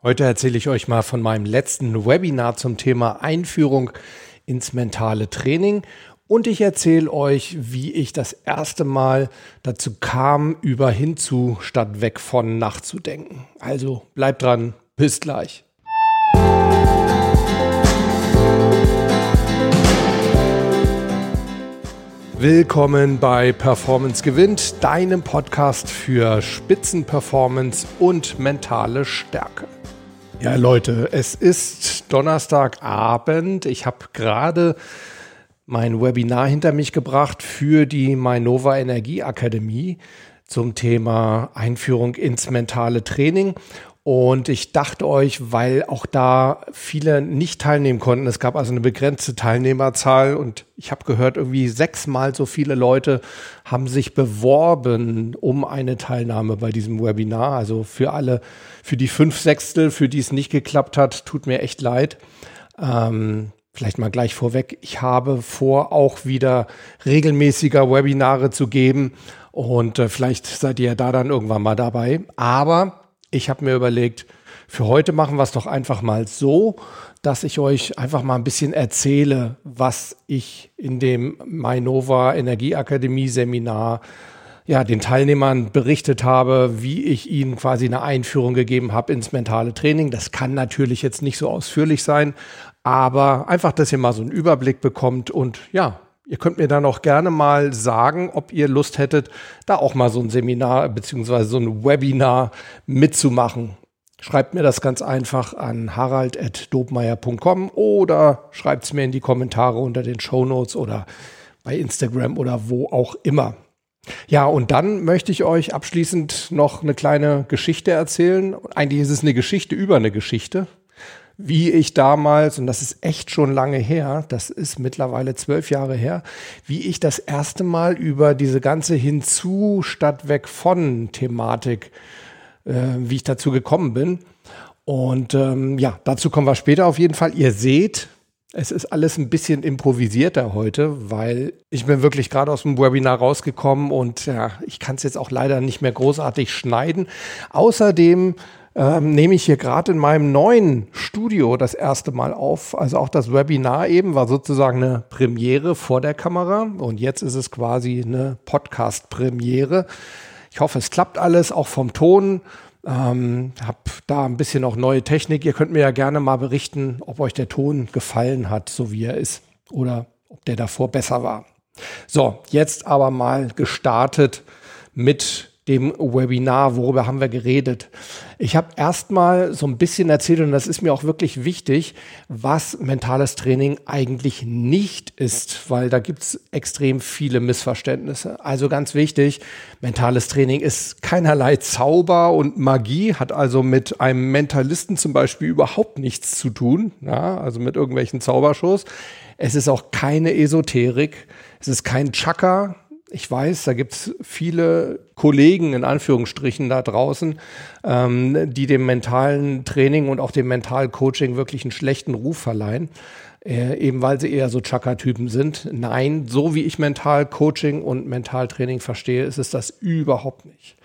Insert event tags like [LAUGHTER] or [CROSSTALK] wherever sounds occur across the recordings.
Heute erzähle ich euch mal von meinem letzten Webinar zum Thema Einführung ins mentale Training und ich erzähle euch, wie ich das erste Mal dazu kam, über hinzu statt weg von nachzudenken. Also bleibt dran, bis gleich. Willkommen bei Performance gewinnt, deinem Podcast für Spitzenperformance und mentale Stärke. Ja, Leute, es ist Donnerstagabend. Ich habe gerade mein Webinar hinter mich gebracht für die Mainova Energieakademie zum Thema Einführung ins mentale Training. Und ich dachte euch, weil auch da viele nicht teilnehmen konnten, es gab also eine begrenzte Teilnehmerzahl und ich habe gehört, irgendwie sechsmal so viele Leute haben sich beworben um eine Teilnahme bei diesem Webinar. Also für alle, für die fünf Sechstel, für die es nicht geklappt hat, tut mir echt leid. Ähm, vielleicht mal gleich vorweg, ich habe vor, auch wieder regelmäßiger Webinare zu geben und äh, vielleicht seid ihr da dann irgendwann mal dabei. Aber ich habe mir überlegt, für heute machen wir es doch einfach mal so, dass ich euch einfach mal ein bisschen erzähle, was ich in dem Mainova Energieakademie Seminar ja, den Teilnehmern berichtet habe, wie ich ihnen quasi eine Einführung gegeben habe ins mentale Training. Das kann natürlich jetzt nicht so ausführlich sein, aber einfach, dass ihr mal so einen Überblick bekommt und ja, Ihr könnt mir dann auch gerne mal sagen, ob ihr Lust hättet, da auch mal so ein Seminar beziehungsweise so ein Webinar mitzumachen. Schreibt mir das ganz einfach an harald.dobmeier.com oder schreibt es mir in die Kommentare unter den Show Notes oder bei Instagram oder wo auch immer. Ja, und dann möchte ich euch abschließend noch eine kleine Geschichte erzählen. Eigentlich ist es eine Geschichte über eine Geschichte wie ich damals, und das ist echt schon lange her, das ist mittlerweile zwölf Jahre her, wie ich das erste Mal über diese ganze Hinzu statt weg von Thematik, äh, wie ich dazu gekommen bin. Und ähm, ja, dazu kommen wir später auf jeden Fall. Ihr seht, es ist alles ein bisschen improvisierter heute, weil ich bin wirklich gerade aus dem Webinar rausgekommen und ja, ich kann es jetzt auch leider nicht mehr großartig schneiden. Außerdem ähm, nehme ich hier gerade in meinem neuen Studio das erste Mal auf. Also auch das Webinar eben war sozusagen eine Premiere vor der Kamera und jetzt ist es quasi eine Podcast-Premiere. Ich hoffe, es klappt alles, auch vom Ton. Ähm, hab da ein bisschen auch neue Technik. Ihr könnt mir ja gerne mal berichten, ob euch der Ton gefallen hat, so wie er ist, oder ob der davor besser war. So, jetzt aber mal gestartet mit dem Webinar, worüber haben wir geredet. Ich habe erstmal so ein bisschen erzählt, und das ist mir auch wirklich wichtig, was mentales Training eigentlich nicht ist, weil da gibt es extrem viele Missverständnisse. Also ganz wichtig, mentales Training ist keinerlei Zauber und Magie, hat also mit einem Mentalisten zum Beispiel überhaupt nichts zu tun, ja, also mit irgendwelchen Zaubershows. Es ist auch keine Esoterik, es ist kein Chakra, ich weiß, da gibt es viele Kollegen in Anführungsstrichen da draußen, ähm, die dem mentalen Training und auch dem Mentalcoaching wirklich einen schlechten Ruf verleihen. Äh, eben weil sie eher so Chakra-Typen sind. Nein, so wie ich Mentalcoaching und Mentaltraining verstehe, ist es das überhaupt nicht.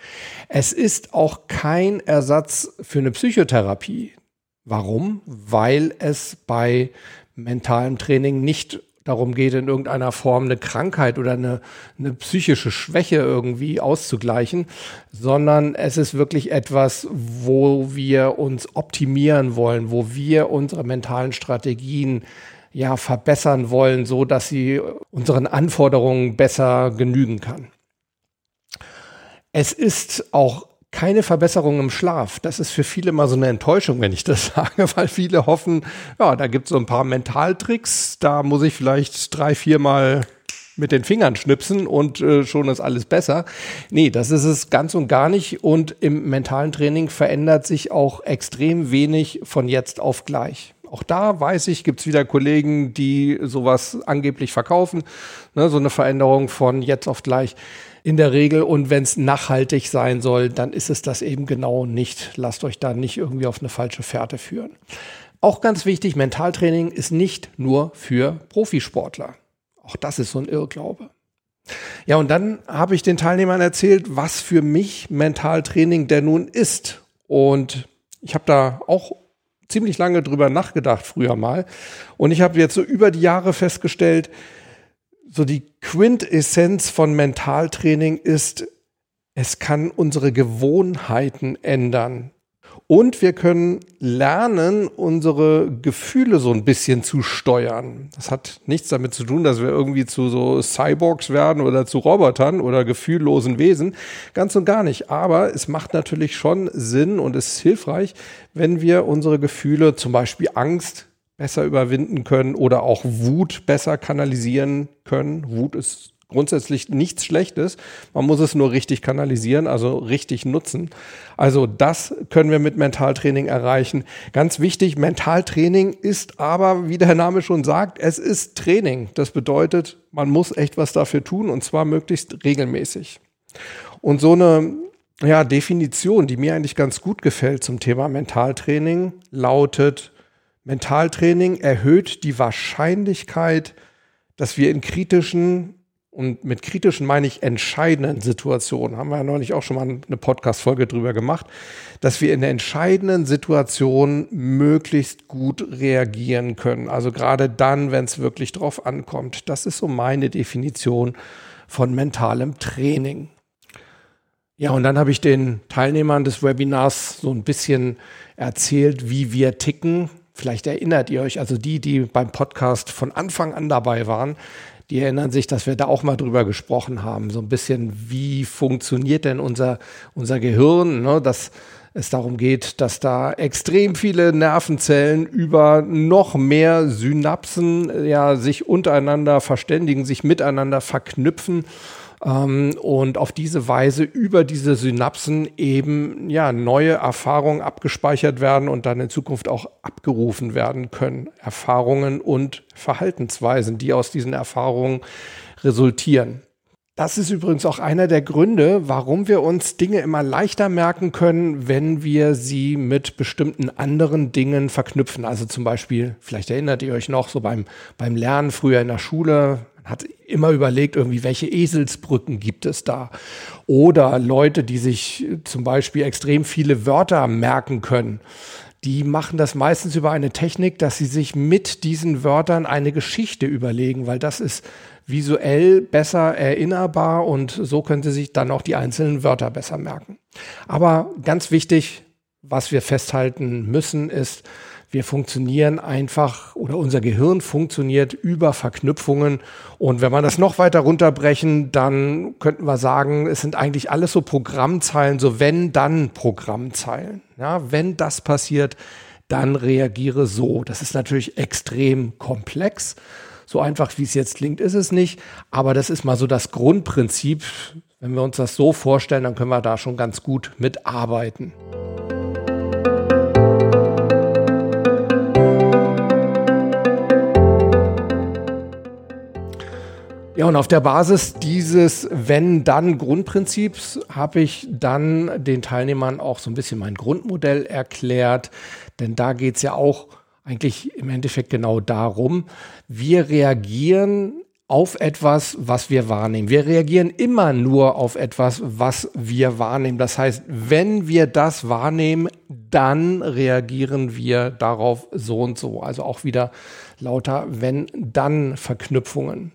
Es ist auch kein Ersatz für eine Psychotherapie. Warum? Weil es bei mentalem Training nicht darum geht, in irgendeiner Form eine Krankheit oder eine, eine psychische Schwäche irgendwie auszugleichen, sondern es ist wirklich etwas, wo wir uns optimieren wollen, wo wir unsere mentalen Strategien ja verbessern wollen, so dass sie unseren Anforderungen besser genügen kann. Es ist auch keine Verbesserung im Schlaf. Das ist für viele mal so eine Enttäuschung, wenn ich das [LAUGHS] sage, weil viele hoffen, ja, da gibt es so ein paar Mentaltricks, da muss ich vielleicht drei, viermal mit den Fingern schnipsen und äh, schon ist alles besser. Nee, das ist es ganz und gar nicht. Und im mentalen Training verändert sich auch extrem wenig von jetzt auf gleich. Auch da weiß ich, gibt es wieder Kollegen, die sowas angeblich verkaufen. Ne, so eine Veränderung von jetzt auf gleich in der Regel. Und wenn es nachhaltig sein soll, dann ist es das eben genau nicht. Lasst euch da nicht irgendwie auf eine falsche Fährte führen. Auch ganz wichtig, Mentaltraining ist nicht nur für Profisportler. Auch das ist so ein Irrglaube. Ja, und dann habe ich den Teilnehmern erzählt, was für mich Mentaltraining denn nun ist. Und Ich habe da auch ziemlich lange drüber nachgedacht früher mal. Und ich habe jetzt so über die Jahre festgestellt, so die Quintessenz von Mentaltraining ist, es kann unsere Gewohnheiten ändern. Und wir können lernen, unsere Gefühle so ein bisschen zu steuern. Das hat nichts damit zu tun, dass wir irgendwie zu so Cyborgs werden oder zu Robotern oder gefühllosen Wesen. Ganz und gar nicht. Aber es macht natürlich schon Sinn und ist hilfreich, wenn wir unsere Gefühle, zum Beispiel Angst, besser überwinden können oder auch Wut besser kanalisieren können. Wut ist grundsätzlich nichts Schlechtes. Man muss es nur richtig kanalisieren, also richtig nutzen. Also das können wir mit Mentaltraining erreichen. Ganz wichtig, Mentaltraining ist aber, wie der Name schon sagt, es ist Training. Das bedeutet, man muss echt was dafür tun und zwar möglichst regelmäßig. Und so eine ja, Definition, die mir eigentlich ganz gut gefällt zum Thema Mentaltraining, lautet, Mentaltraining erhöht die Wahrscheinlichkeit, dass wir in kritischen und mit kritischen meine ich entscheidenden Situationen, haben wir ja neulich auch schon mal eine Podcast-Folge drüber gemacht, dass wir in entscheidenden Situationen möglichst gut reagieren können. Also gerade dann, wenn es wirklich drauf ankommt. Das ist so meine Definition von mentalem Training. Ja, und dann habe ich den Teilnehmern des Webinars so ein bisschen erzählt, wie wir ticken. Vielleicht erinnert ihr euch, also die, die beim Podcast von Anfang an dabei waren, die erinnern sich, dass wir da auch mal drüber gesprochen haben. So ein bisschen, wie funktioniert denn unser, unser Gehirn, ne? dass es darum geht, dass da extrem viele Nervenzellen über noch mehr Synapsen ja sich untereinander verständigen, sich miteinander verknüpfen ähm, und auf diese Weise über diese Synapsen eben ja neue Erfahrungen abgespeichert werden und dann in Zukunft auch abgerufen werden können. Erfahrungen und Verhaltensweisen, die aus diesen Erfahrungen resultieren. Das ist übrigens auch einer der Gründe, warum wir uns Dinge immer leichter merken können, wenn wir sie mit bestimmten anderen Dingen verknüpfen. Also zum Beispiel, vielleicht erinnert ihr euch noch, so beim, beim Lernen früher in der Schule, hat immer überlegt, irgendwie, welche Eselsbrücken gibt es da? Oder Leute, die sich zum Beispiel extrem viele Wörter merken können. Die machen das meistens über eine Technik, dass sie sich mit diesen Wörtern eine Geschichte überlegen, weil das ist visuell besser erinnerbar und so können sie sich dann auch die einzelnen Wörter besser merken. Aber ganz wichtig, was wir festhalten müssen, ist, wir funktionieren einfach oder unser Gehirn funktioniert über Verknüpfungen. Und wenn wir das noch weiter runterbrechen, dann könnten wir sagen, es sind eigentlich alles so Programmzeilen, so wenn dann Programmzeilen. Ja, wenn das passiert, dann reagiere so. Das ist natürlich extrem komplex. So einfach wie es jetzt klingt, ist es nicht. Aber das ist mal so das Grundprinzip. Wenn wir uns das so vorstellen, dann können wir da schon ganz gut mitarbeiten. Ja, und auf der Basis dieses Wenn-Dann-Grundprinzips habe ich dann den Teilnehmern auch so ein bisschen mein Grundmodell erklärt. Denn da geht es ja auch eigentlich im Endeffekt genau darum, wir reagieren auf etwas, was wir wahrnehmen. Wir reagieren immer nur auf etwas, was wir wahrnehmen. Das heißt, wenn wir das wahrnehmen, dann reagieren wir darauf so und so. Also auch wieder lauter Wenn-Dann-Verknüpfungen.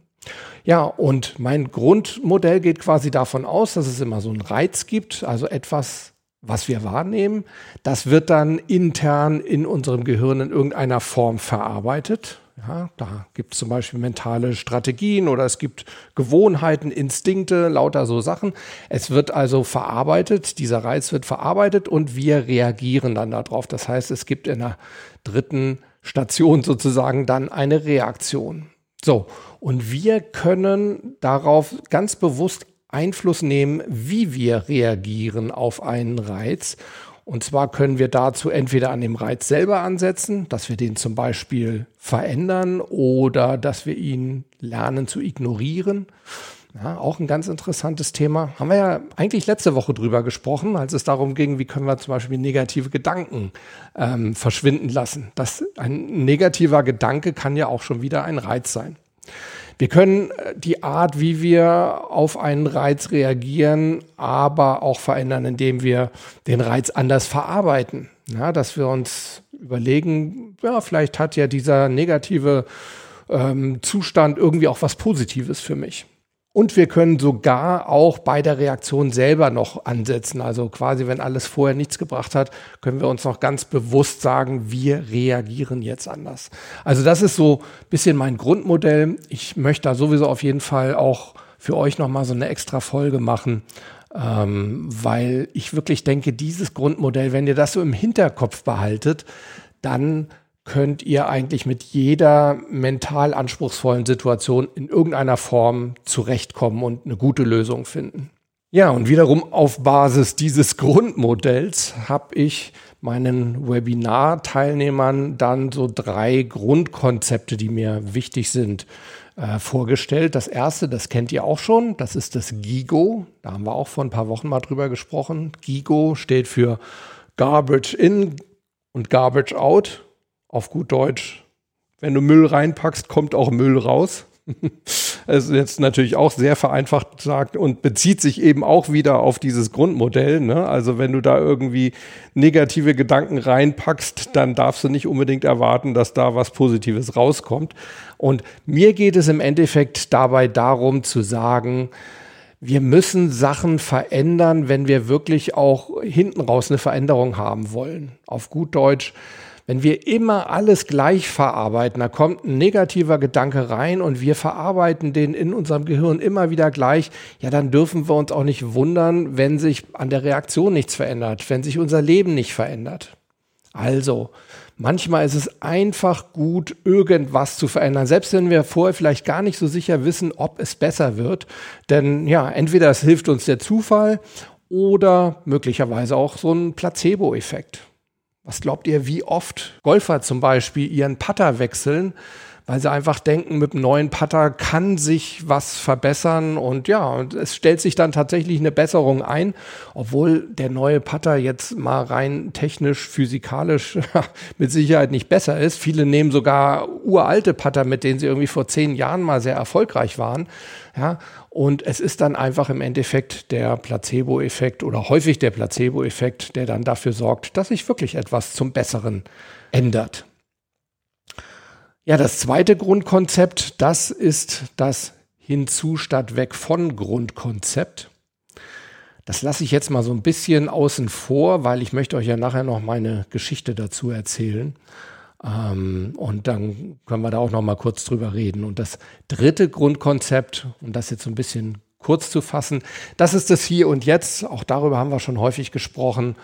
Ja, und mein Grundmodell geht quasi davon aus, dass es immer so einen Reiz gibt, also etwas, was wir wahrnehmen. Das wird dann intern in unserem Gehirn in irgendeiner Form verarbeitet. Ja, da gibt es zum Beispiel mentale Strategien oder es gibt Gewohnheiten, Instinkte, lauter so Sachen. Es wird also verarbeitet, dieser Reiz wird verarbeitet und wir reagieren dann darauf. Das heißt, es gibt in der dritten Station sozusagen dann eine Reaktion. So, und wir können darauf ganz bewusst Einfluss nehmen, wie wir reagieren auf einen Reiz. Und zwar können wir dazu entweder an dem Reiz selber ansetzen, dass wir den zum Beispiel verändern oder dass wir ihn lernen zu ignorieren. Ja, auch ein ganz interessantes Thema. Haben wir ja eigentlich letzte Woche drüber gesprochen, als es darum ging, wie können wir zum Beispiel negative Gedanken ähm, verschwinden lassen. Das, ein negativer Gedanke kann ja auch schon wieder ein Reiz sein. Wir können äh, die Art, wie wir auf einen Reiz reagieren, aber auch verändern, indem wir den Reiz anders verarbeiten. Ja, dass wir uns überlegen, ja, vielleicht hat ja dieser negative ähm, Zustand irgendwie auch was Positives für mich. Und wir können sogar auch bei der Reaktion selber noch ansetzen. Also quasi, wenn alles vorher nichts gebracht hat, können wir uns noch ganz bewusst sagen, wir reagieren jetzt anders. Also das ist so ein bisschen mein Grundmodell. Ich möchte da sowieso auf jeden Fall auch für euch nochmal so eine extra Folge machen, ähm, weil ich wirklich denke, dieses Grundmodell, wenn ihr das so im Hinterkopf behaltet, dann könnt ihr eigentlich mit jeder mental anspruchsvollen Situation in irgendeiner Form zurechtkommen und eine gute Lösung finden. Ja, und wiederum auf Basis dieses Grundmodells habe ich meinen Webinar-Teilnehmern dann so drei Grundkonzepte, die mir wichtig sind, äh, vorgestellt. Das erste, das kennt ihr auch schon, das ist das GIGO. Da haben wir auch vor ein paar Wochen mal drüber gesprochen. GIGO steht für Garbage In und Garbage Out auf gut Deutsch, wenn du Müll reinpackst, kommt auch Müll raus. [LAUGHS] Es ist jetzt natürlich auch sehr vereinfacht gesagt und bezieht sich eben auch wieder auf dieses Grundmodell. Ne? Also wenn du da irgendwie negative Gedanken reinpackst, dann darfst du nicht unbedingt erwarten, dass da was Positives rauskommt. Und mir geht es im Endeffekt dabei darum zu sagen, wir müssen Sachen verändern, wenn wir wirklich auch hinten raus eine Veränderung haben wollen. Auf gut Deutsch wenn wir immer alles gleich verarbeiten, da kommt ein negativer Gedanke rein und wir verarbeiten den in unserem Gehirn immer wieder gleich, ja, dann dürfen wir uns auch nicht wundern, wenn sich an der Reaktion nichts verändert, wenn sich unser Leben nicht verändert. Also, manchmal ist es einfach gut, irgendwas zu verändern, selbst wenn wir vorher vielleicht gar nicht so sicher wissen, ob es besser wird. Denn ja, entweder es hilft uns der Zufall oder möglicherweise auch so ein Placebo-Effekt. Was glaubt ihr, wie oft Golfer zum Beispiel ihren Putter wechseln, weil sie einfach denken, mit einem neuen Putter kann sich was verbessern und ja, und es stellt sich dann tatsächlich eine Besserung ein, obwohl der neue Putter jetzt mal rein technisch, physikalisch [LAUGHS] mit Sicherheit nicht besser ist. Viele nehmen sogar uralte Putter, mit denen sie irgendwie vor zehn Jahren mal sehr erfolgreich waren. Ja, und es ist dann einfach im Endeffekt der Placebo-Effekt oder häufig der Placebo-Effekt, der dann dafür sorgt, dass sich wirklich etwas zum Besseren ändert. Ja, das zweite Grundkonzept, das ist das Hinzu statt weg von Grundkonzept. Das lasse ich jetzt mal so ein bisschen außen vor, weil ich möchte euch ja nachher noch meine Geschichte dazu erzählen. Ähm, und dann können wir da auch noch mal kurz drüber reden. Und das dritte Grundkonzept, um das jetzt so ein bisschen kurz zu fassen, das ist das Hier und Jetzt. Auch darüber haben wir schon häufig gesprochen.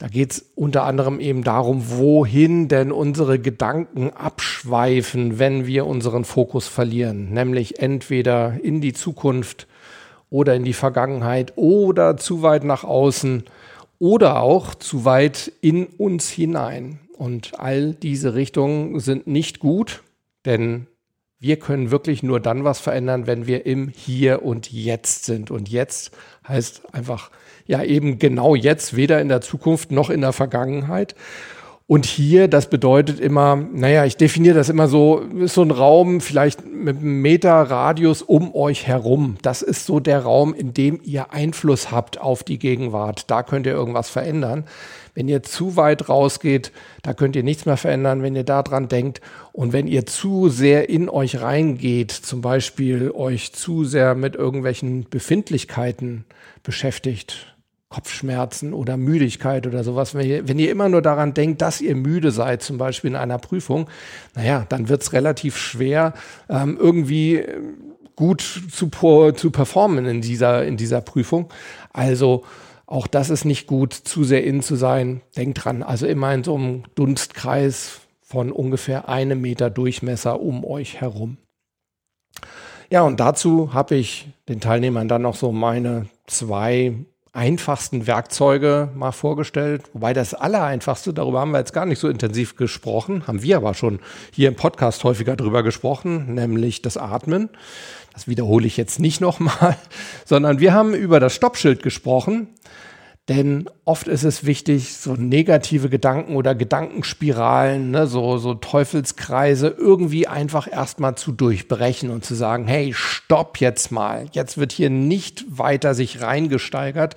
Da geht es unter anderem eben darum, wohin denn unsere Gedanken abschweifen, wenn wir unseren Fokus verlieren. Nämlich entweder in die Zukunft oder in die Vergangenheit oder zu weit nach außen oder auch zu weit in uns hinein. Und all diese Richtungen sind nicht gut, denn wir können wirklich nur dann was verändern, wenn wir im Hier und Jetzt sind. Und jetzt heißt einfach, ja, eben genau jetzt, weder in der Zukunft noch in der Vergangenheit. Und hier, das bedeutet immer, naja, ich definiere das immer so, ist so ein Raum vielleicht mit einem Meter Radius um euch herum. Das ist so der Raum, in dem ihr Einfluss habt auf die Gegenwart. Da könnt ihr irgendwas verändern. Wenn ihr zu weit rausgeht, da könnt ihr nichts mehr verändern, wenn ihr daran denkt. Und wenn ihr zu sehr in euch reingeht, zum Beispiel euch zu sehr mit irgendwelchen Befindlichkeiten beschäftigt, Kopfschmerzen oder Müdigkeit oder sowas, wenn ihr, wenn ihr immer nur daran denkt, dass ihr müde seid, zum Beispiel in einer Prüfung, naja, dann wird es relativ schwer, ähm, irgendwie äh, gut zu, zu performen in dieser, in dieser Prüfung. Also auch das ist nicht gut, zu sehr in zu sein. Denkt dran, also immer in so einem Dunstkreis von ungefähr einem Meter Durchmesser um euch herum. Ja, und dazu habe ich den Teilnehmern dann noch so meine zwei einfachsten Werkzeuge mal vorgestellt. Wobei das Allereinfachste, darüber haben wir jetzt gar nicht so intensiv gesprochen, haben wir aber schon hier im Podcast häufiger drüber gesprochen, nämlich das Atmen. Das wiederhole ich jetzt nicht nochmal, [LAUGHS] sondern wir haben über das Stoppschild gesprochen. Denn oft ist es wichtig, so negative Gedanken oder Gedankenspiralen, ne, so, so Teufelskreise irgendwie einfach erstmal zu durchbrechen und zu sagen, hey, stopp jetzt mal. Jetzt wird hier nicht weiter sich reingesteigert,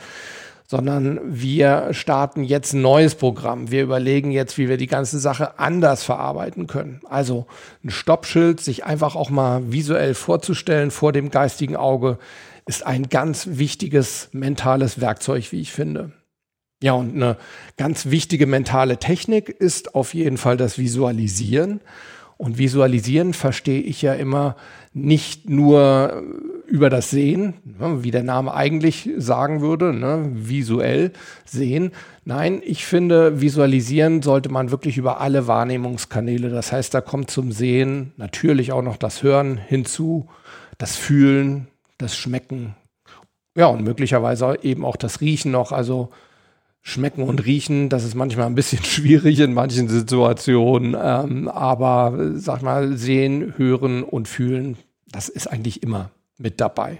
sondern wir starten jetzt ein neues Programm. Wir überlegen jetzt, wie wir die ganze Sache anders verarbeiten können. Also ein Stoppschild, sich einfach auch mal visuell vorzustellen vor dem geistigen Auge, ist ein ganz wichtiges mentales Werkzeug, wie ich finde. Ja, und eine ganz wichtige mentale Technik ist auf jeden Fall das Visualisieren. Und Visualisieren verstehe ich ja immer nicht nur über das Sehen, ne, wie der Name eigentlich sagen würde, ne, visuell sehen. Nein, ich finde, visualisieren sollte man wirklich über alle Wahrnehmungskanäle. Das heißt, da kommt zum Sehen natürlich auch noch das Hören hinzu, das Fühlen, das Schmecken. Ja, und möglicherweise eben auch das Riechen noch. Also Schmecken und Riechen, das ist manchmal ein bisschen [LAUGHS] schwierig in manchen Situationen, ähm, aber sag mal, sehen, hören und fühlen, das ist eigentlich immer mit dabei.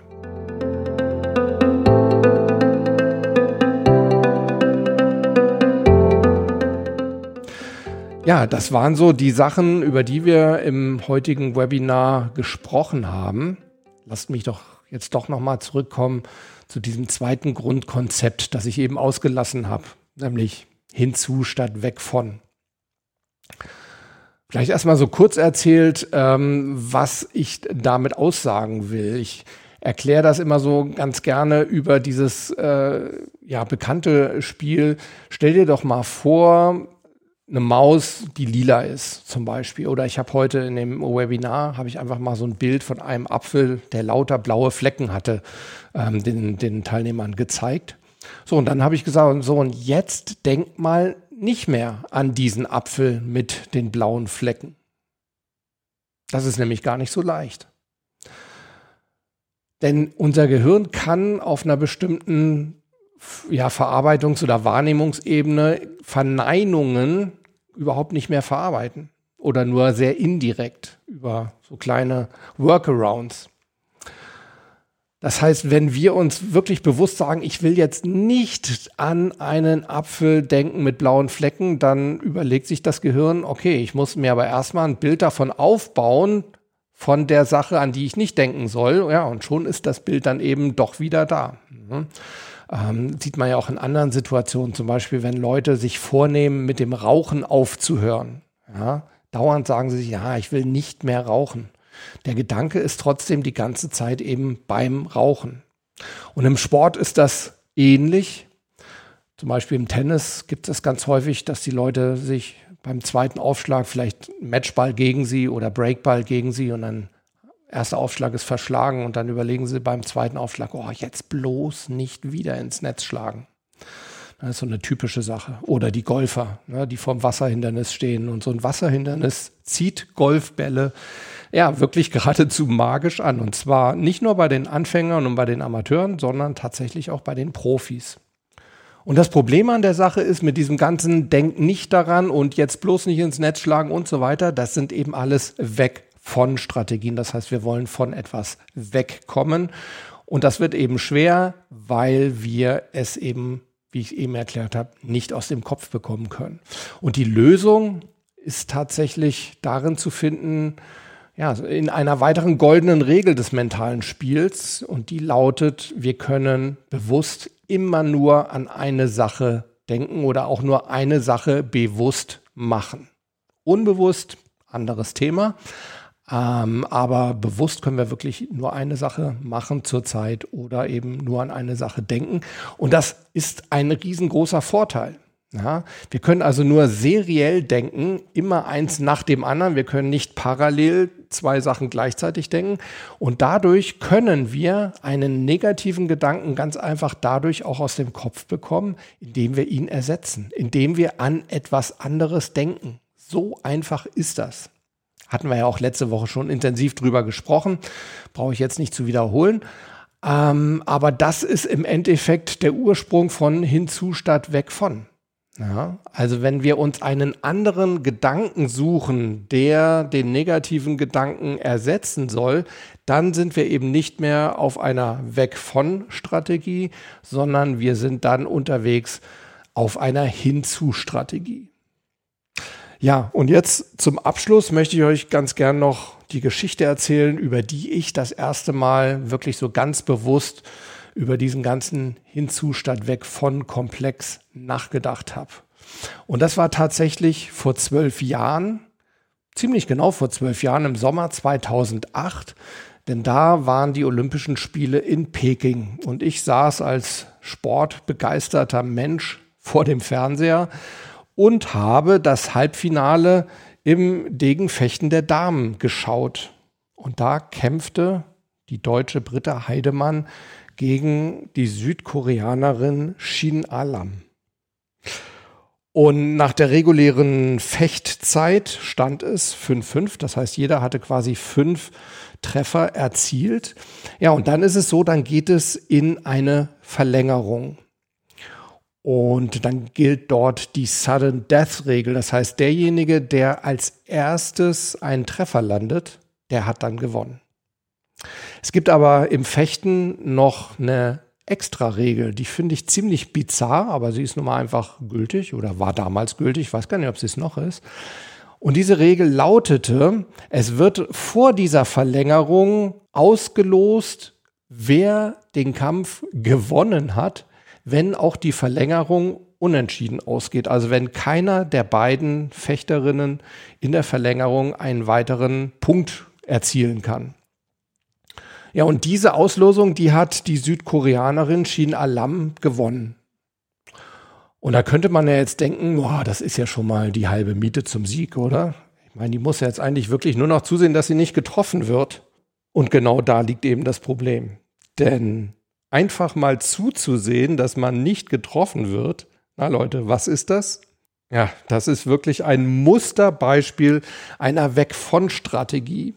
Ja, das waren so die Sachen, über die wir im heutigen Webinar gesprochen haben. Lasst mich doch jetzt doch nochmal zurückkommen zu diesem zweiten Grundkonzept, das ich eben ausgelassen habe, nämlich hinzu statt weg von. Vielleicht erstmal so kurz erzählt, ähm, was ich damit aussagen will. Ich erkläre das immer so ganz gerne über dieses äh, ja, bekannte Spiel. Stell dir doch mal vor, eine Maus, die lila ist zum Beispiel. Oder ich habe heute in dem Webinar, habe ich einfach mal so ein Bild von einem Apfel, der lauter blaue Flecken hatte, ähm, den, den Teilnehmern gezeigt. So, und dann habe ich gesagt, so, und jetzt denk mal nicht mehr an diesen Apfel mit den blauen Flecken. Das ist nämlich gar nicht so leicht. Denn unser Gehirn kann auf einer bestimmten ja, Verarbeitungs- oder Wahrnehmungsebene Verneinungen überhaupt nicht mehr verarbeiten oder nur sehr indirekt über so kleine Workarounds. Das heißt, wenn wir uns wirklich bewusst sagen, ich will jetzt nicht an einen Apfel denken mit blauen Flecken, dann überlegt sich das Gehirn, okay, ich muss mir aber erstmal ein Bild davon aufbauen, von der Sache, an die ich nicht denken soll. Ja, und schon ist das Bild dann eben doch wieder da. Mhm. Ähm, sieht man ja auch in anderen Situationen, zum Beispiel, wenn Leute sich vornehmen, mit dem Rauchen aufzuhören. Ja, dauernd sagen sie sich, ja, ich will nicht mehr rauchen. Der Gedanke ist trotzdem die ganze Zeit eben beim Rauchen. Und im Sport ist das ähnlich. Zum Beispiel im Tennis gibt es ganz häufig, dass die Leute sich beim zweiten Aufschlag vielleicht Matchball gegen sie oder Breakball gegen sie und dann erster Aufschlag ist verschlagen und dann überlegen sie beim zweiten Aufschlag, oh, jetzt bloß nicht wieder ins Netz schlagen. Das ist so eine typische Sache. Oder die Golfer, ne, die vorm Wasserhindernis stehen und so ein Wasserhindernis zieht Golfbälle ja wirklich [LAUGHS] geradezu magisch an. Und zwar nicht nur bei den Anfängern und bei den Amateuren, sondern tatsächlich auch bei den Profis. Und das Problem an der Sache ist, mit diesem ganzen Denk nicht daran und jetzt bloß nicht ins Netz schlagen und so weiter, das sind eben alles weg von Strategien. Das heißt, wir wollen von etwas wegkommen. Und das wird eben schwer, weil wir es eben, wie ich eben erklärt habe, nicht aus dem Kopf bekommen können. Und die Lösung ist tatsächlich darin zu finden, ja, in einer weiteren goldenen Regel des mentalen Spiels. Und die lautet, wir können bewusst immer nur an eine Sache denken oder auch nur eine Sache bewusst machen. Unbewusst, anderes Thema. Ähm, aber bewusst können wir wirklich nur eine Sache machen zurzeit oder eben nur an eine Sache denken. Und das ist ein riesengroßer Vorteil. Ja, wir können also nur seriell denken, immer eins nach dem anderen. Wir können nicht parallel zwei Sachen gleichzeitig denken. Und dadurch können wir einen negativen Gedanken ganz einfach dadurch auch aus dem Kopf bekommen, indem wir ihn ersetzen, indem wir an etwas anderes denken. So einfach ist das. Hatten wir ja auch letzte Woche schon intensiv drüber gesprochen. Brauche ich jetzt nicht zu wiederholen. Ähm, aber das ist im Endeffekt der Ursprung von hinzu statt weg von. Ja, also wenn wir uns einen anderen Gedanken suchen, der den negativen Gedanken ersetzen soll, dann sind wir eben nicht mehr auf einer Weg von Strategie, sondern wir sind dann unterwegs auf einer Hinzu Strategie. Ja, und jetzt zum Abschluss möchte ich euch ganz gern noch die Geschichte erzählen, über die ich das erste Mal wirklich so ganz bewusst über diesen ganzen Hinzu statt weg von Komplex nachgedacht habe. Und das war tatsächlich vor zwölf Jahren, ziemlich genau vor zwölf Jahren im Sommer 2008, denn da waren die Olympischen Spiele in Peking und ich saß als sportbegeisterter Mensch vor dem Fernseher und habe das Halbfinale im Degenfechten der Damen geschaut. Und da kämpfte die deutsche Britta Heidemann gegen die Südkoreanerin Shin Alam. Und nach der regulären Fechtzeit stand es 5-5. Das heißt, jeder hatte quasi fünf Treffer erzielt. Ja, und dann ist es so, dann geht es in eine Verlängerung. Und dann gilt dort die Sudden Death Regel. Das heißt, derjenige, der als erstes einen Treffer landet, der hat dann gewonnen. Es gibt aber im Fechten noch eine Extra-Regel, die finde ich ziemlich bizarr, aber sie ist nun mal einfach gültig oder war damals gültig. Ich weiß gar nicht, ob sie es noch ist. Und diese Regel lautete, es wird vor dieser Verlängerung ausgelost, wer den Kampf gewonnen hat, wenn auch die Verlängerung unentschieden ausgeht. Also wenn keiner der beiden Fechterinnen in der Verlängerung einen weiteren Punkt erzielen kann. Ja, und diese Auslosung, die hat die Südkoreanerin Shin Alam gewonnen. Und da könnte man ja jetzt denken, boah, das ist ja schon mal die halbe Miete zum Sieg, oder? Ich meine, die muss ja jetzt eigentlich wirklich nur noch zusehen, dass sie nicht getroffen wird. Und genau da liegt eben das Problem. Denn einfach mal zuzusehen, dass man nicht getroffen wird, na Leute, was ist das? Ja, das ist wirklich ein Musterbeispiel einer Weg von Strategie.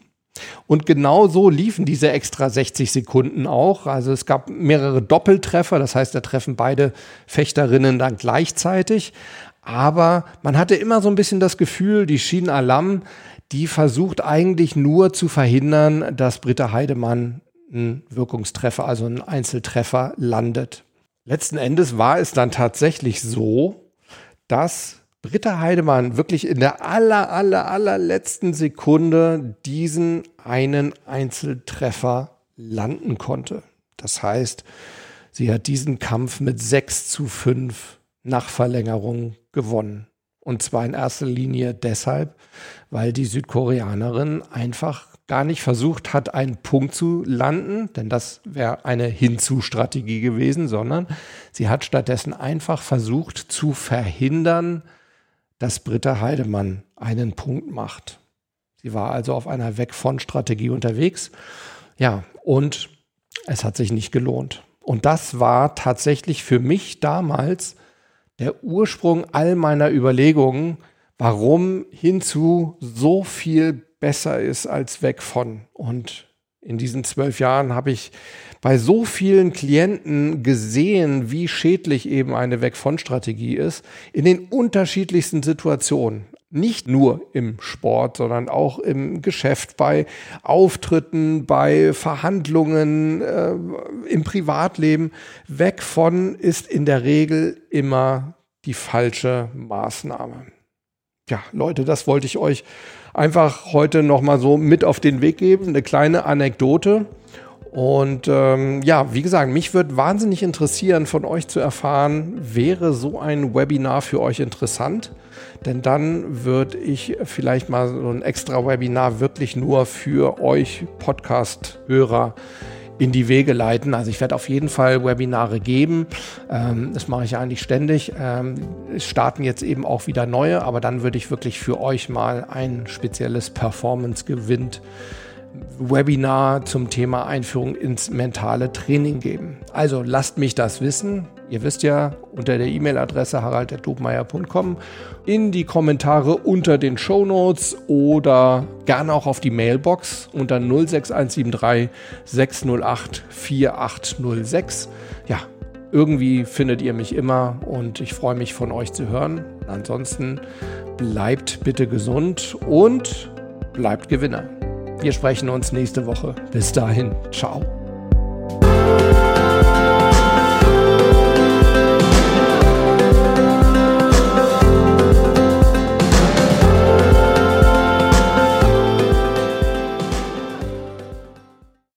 Und genau so liefen diese extra 60 Sekunden auch. Also es gab mehrere Doppeltreffer, das heißt, da treffen beide Fechterinnen dann gleichzeitig. Aber man hatte immer so ein bisschen das Gefühl, die Shin Alam, die versucht eigentlich nur zu verhindern, dass Britta Heidemann einen Wirkungstreffer, also einen Einzeltreffer landet. Letzten Endes war es dann tatsächlich so, dass Britta Heidemann wirklich in der aller, aller, allerletzten Sekunde diesen einen Einzeltreffer landen konnte. Das heißt, sie hat diesen Kampf mit 6 zu 5 nach Verlängerung gewonnen. Und zwar in erster Linie deshalb, weil die Südkoreanerin einfach gar nicht versucht hat, einen Punkt zu landen, denn das wäre eine Hinzu-Strategie gewesen, sondern sie hat stattdessen einfach versucht zu verhindern, dass Britta Heidemann einen Punkt macht. Sie war also auf einer Weg von Strategie unterwegs. Ja, und es hat sich nicht gelohnt. Und das war tatsächlich für mich damals der Ursprung all meiner Überlegungen, warum hinzu so viel besser ist als weg von. Und in diesen zwölf Jahren habe ich bei so vielen Klienten gesehen, wie schädlich eben eine Weg von Strategie ist, in den unterschiedlichsten Situationen. Nicht nur im Sport, sondern auch im Geschäft, bei Auftritten, bei Verhandlungen, äh, im Privatleben. Weg von ist in der Regel immer die falsche Maßnahme. Ja, Leute, das wollte ich euch einfach heute nochmal so mit auf den Weg geben. Eine kleine Anekdote. Und ähm, ja, wie gesagt, mich würde wahnsinnig interessieren, von euch zu erfahren, wäre so ein Webinar für euch interessant? Denn dann würde ich vielleicht mal so ein extra Webinar wirklich nur für euch Podcast-Hörer in die Wege leiten. Also ich werde auf jeden Fall Webinare geben. Ähm, das mache ich eigentlich ständig. Ähm, es starten jetzt eben auch wieder neue, aber dann würde ich wirklich für euch mal ein spezielles Performance-Gewinn Webinar zum Thema Einführung ins mentale Training geben. Also lasst mich das wissen. Ihr wisst ja, unter der E-Mail-Adresse harald.dobmeier.com in die Kommentare unter den Show Notes oder gerne auch auf die Mailbox unter 06173 608 4806. Ja, irgendwie findet ihr mich immer und ich freue mich von euch zu hören. Ansonsten bleibt bitte gesund und bleibt Gewinner. Wir sprechen uns nächste Woche. Bis dahin, ciao.